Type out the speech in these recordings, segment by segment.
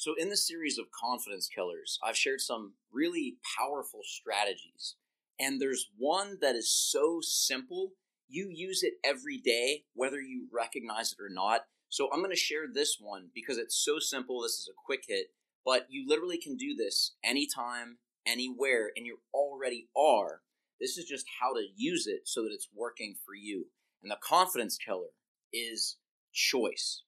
So, in the series of confidence killers, I've shared some really powerful strategies. And there's one that is so simple, you use it every day, whether you recognize it or not. So, I'm going to share this one because it's so simple. This is a quick hit, but you literally can do this anytime, anywhere, and you already are. This is just how to use it so that it's working for you. And the confidence killer is choice.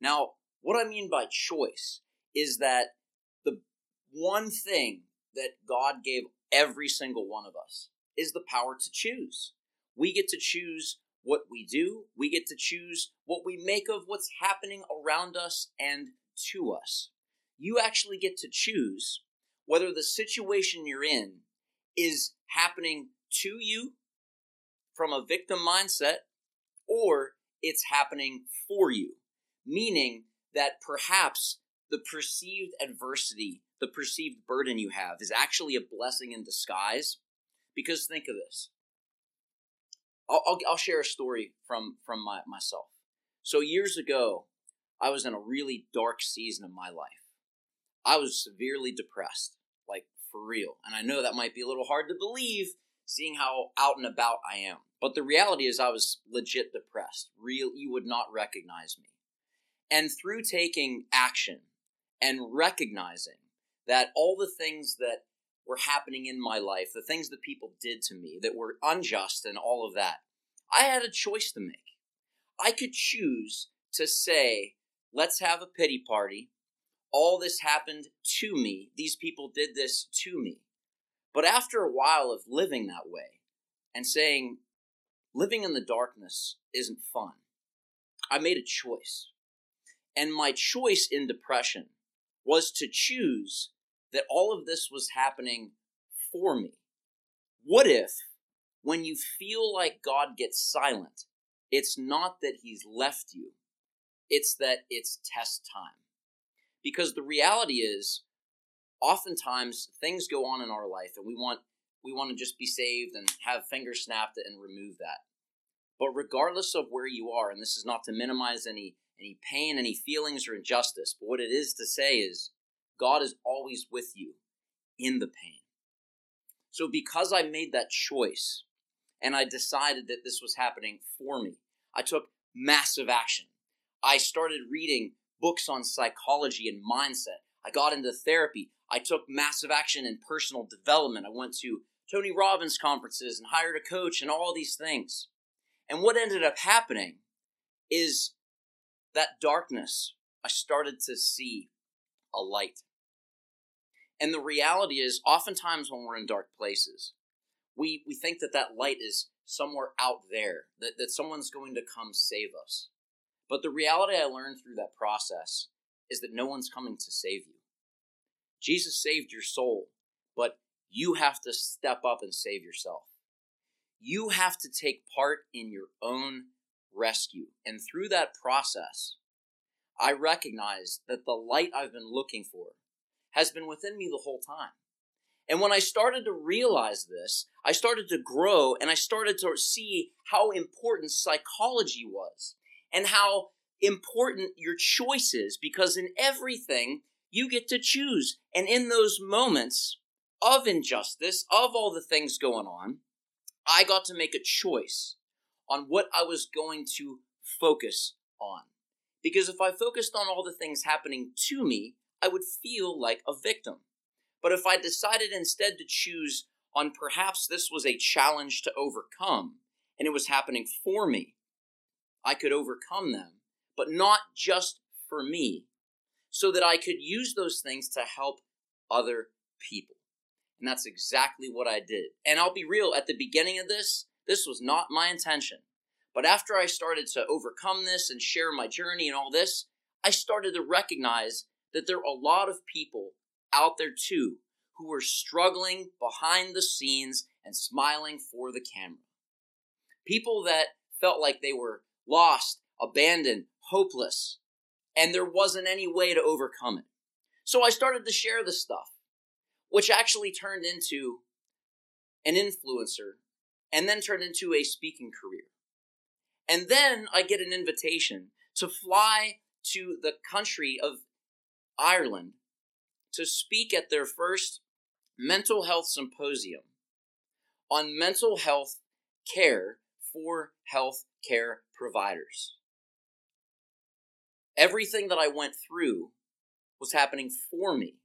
Now, what I mean by choice is that the one thing that God gave every single one of us is the power to choose. We get to choose what we do, we get to choose what we make of what's happening around us and to us. You actually get to choose whether the situation you're in is happening to you from a victim mindset or it's happening for you. Meaning that perhaps the perceived adversity, the perceived burden you have is actually a blessing in disguise. Because think of this. I'll, I'll, I'll share a story from, from my, myself. So years ago, I was in a really dark season of my life. I was severely depressed, like for real. And I know that might be a little hard to believe seeing how out and about I am. But the reality is I was legit depressed. Real you would not recognize me. And through taking action and recognizing that all the things that were happening in my life, the things that people did to me that were unjust and all of that, I had a choice to make. I could choose to say, let's have a pity party. All this happened to me. These people did this to me. But after a while of living that way and saying, living in the darkness isn't fun, I made a choice. And my choice in depression was to choose that all of this was happening for me. What if, when you feel like God gets silent, it's not that He's left you, it's that it's test time? Because the reality is, oftentimes things go on in our life and we want we want to just be saved and have fingers snapped and remove that. But regardless of where you are, and this is not to minimize any any pain, any feelings or injustice. But what it is to say is God is always with you in the pain. So because I made that choice and I decided that this was happening for me, I took massive action. I started reading books on psychology and mindset. I got into therapy. I took massive action in personal development. I went to Tony Robbins conferences and hired a coach and all these things. And what ended up happening is that darkness, I started to see a light. And the reality is, oftentimes when we're in dark places, we, we think that that light is somewhere out there, that, that someone's going to come save us. But the reality I learned through that process is that no one's coming to save you. Jesus saved your soul, but you have to step up and save yourself. You have to take part in your own rescue. And through that process, I recognize that the light I've been looking for has been within me the whole time. And when I started to realize this, I started to grow and I started to see how important psychology was and how important your choice is because in everything you get to choose. And in those moments of injustice, of all the things going on, I got to make a choice on what I was going to focus on. Because if I focused on all the things happening to me, I would feel like a victim. But if I decided instead to choose on perhaps this was a challenge to overcome and it was happening for me, I could overcome them, but not just for me, so that I could use those things to help other people. And that's exactly what I did. And I'll be real, at the beginning of this, this was not my intention. But after I started to overcome this and share my journey and all this, I started to recognize that there are a lot of people out there too who were struggling behind the scenes and smiling for the camera. People that felt like they were lost, abandoned, hopeless, and there wasn't any way to overcome it. So I started to share this stuff, which actually turned into an influencer and then turned into a speaking career. And then I get an invitation to fly to the country of Ireland to speak at their first mental health symposium on mental health care for health care providers. Everything that I went through was happening for me,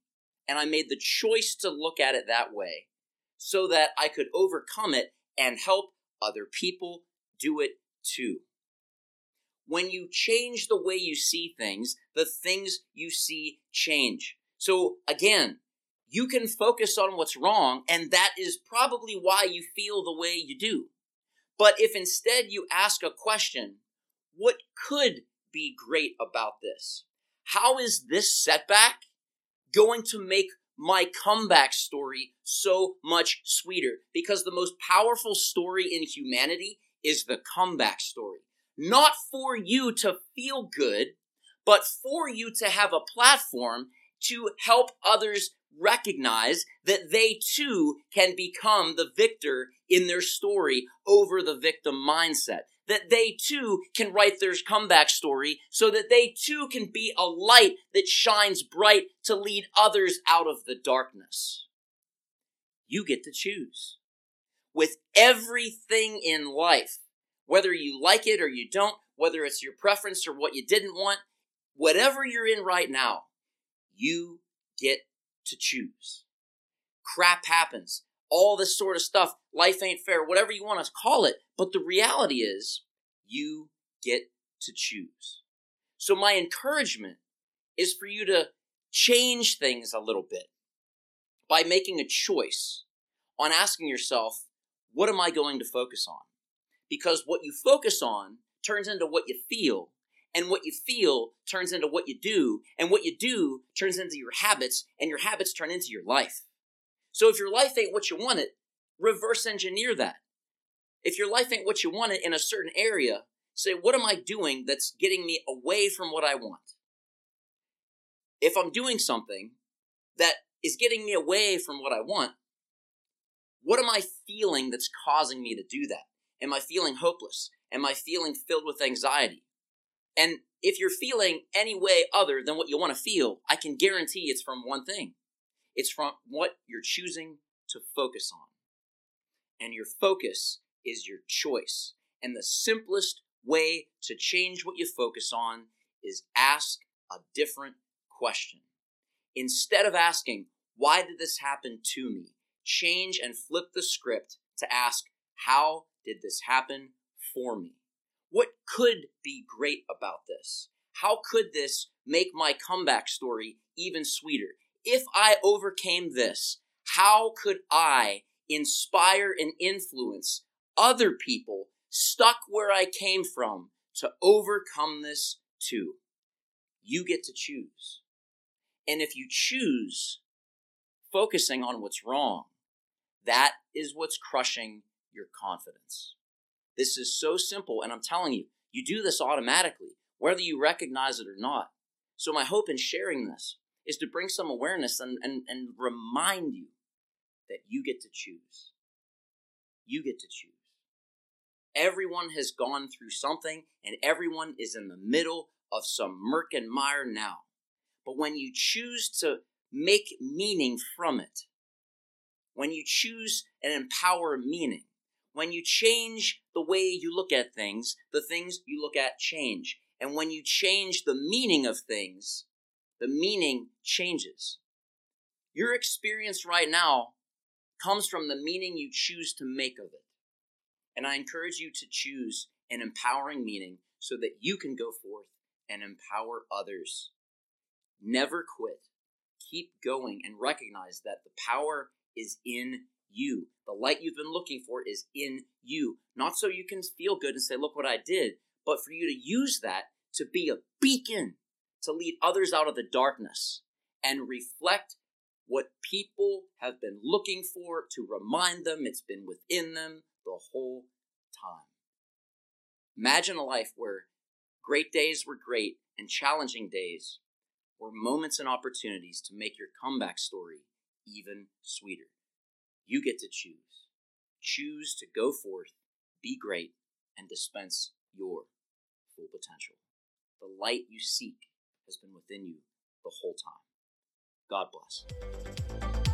and I made the choice to look at it that way so that I could overcome it and help other people do it too. When you change the way you see things, the things you see change. So again, you can focus on what's wrong, and that is probably why you feel the way you do. But if instead you ask a question, what could be great about this? How is this setback going to make my comeback story so much sweeter? Because the most powerful story in humanity is the comeback story. Not for you to feel good, but for you to have a platform to help others recognize that they too can become the victor in their story over the victim mindset. That they too can write their comeback story so that they too can be a light that shines bright to lead others out of the darkness. You get to choose. With everything in life, whether you like it or you don't, whether it's your preference or what you didn't want, whatever you're in right now, you get to choose. Crap happens. All this sort of stuff. Life ain't fair. Whatever you want to call it. But the reality is, you get to choose. So my encouragement is for you to change things a little bit by making a choice on asking yourself, what am I going to focus on? Because what you focus on turns into what you feel, and what you feel turns into what you do, and what you do turns into your habits, and your habits turn into your life. So if your life ain't what you want it, reverse engineer that. If your life ain't what you want it in a certain area, say, what am I doing that's getting me away from what I want? If I'm doing something that is getting me away from what I want, what am I feeling that's causing me to do that? Am I feeling hopeless? Am I feeling filled with anxiety? And if you're feeling any way other than what you want to feel, I can guarantee it's from one thing it's from what you're choosing to focus on. And your focus is your choice. And the simplest way to change what you focus on is ask a different question. Instead of asking, why did this happen to me? Change and flip the script to ask, how did this happen for me? What could be great about this? How could this make my comeback story even sweeter? If I overcame this, how could I inspire and influence other people stuck where I came from to overcome this too? You get to choose. And if you choose focusing on what's wrong, that is what's crushing your confidence. This is so simple, and I'm telling you, you do this automatically, whether you recognize it or not. So, my hope in sharing this is to bring some awareness and, and, and remind you that you get to choose. You get to choose. Everyone has gone through something, and everyone is in the middle of some murk and mire now. But when you choose to make meaning from it, when you choose and empower meaning, when you change the way you look at things, the things you look at change. And when you change the meaning of things, the meaning changes. Your experience right now comes from the meaning you choose to make of it. And I encourage you to choose an empowering meaning so that you can go forth and empower others. Never quit. Keep going and recognize that the power is in you. The light you've been looking for is in you. Not so you can feel good and say, look what I did, but for you to use that to be a beacon to lead others out of the darkness and reflect what people have been looking for to remind them it's been within them the whole time. Imagine a life where great days were great and challenging days were moments and opportunities to make your comeback story even sweeter. You get to choose. Choose to go forth, be great, and dispense your full potential. The light you seek has been within you the whole time. God bless.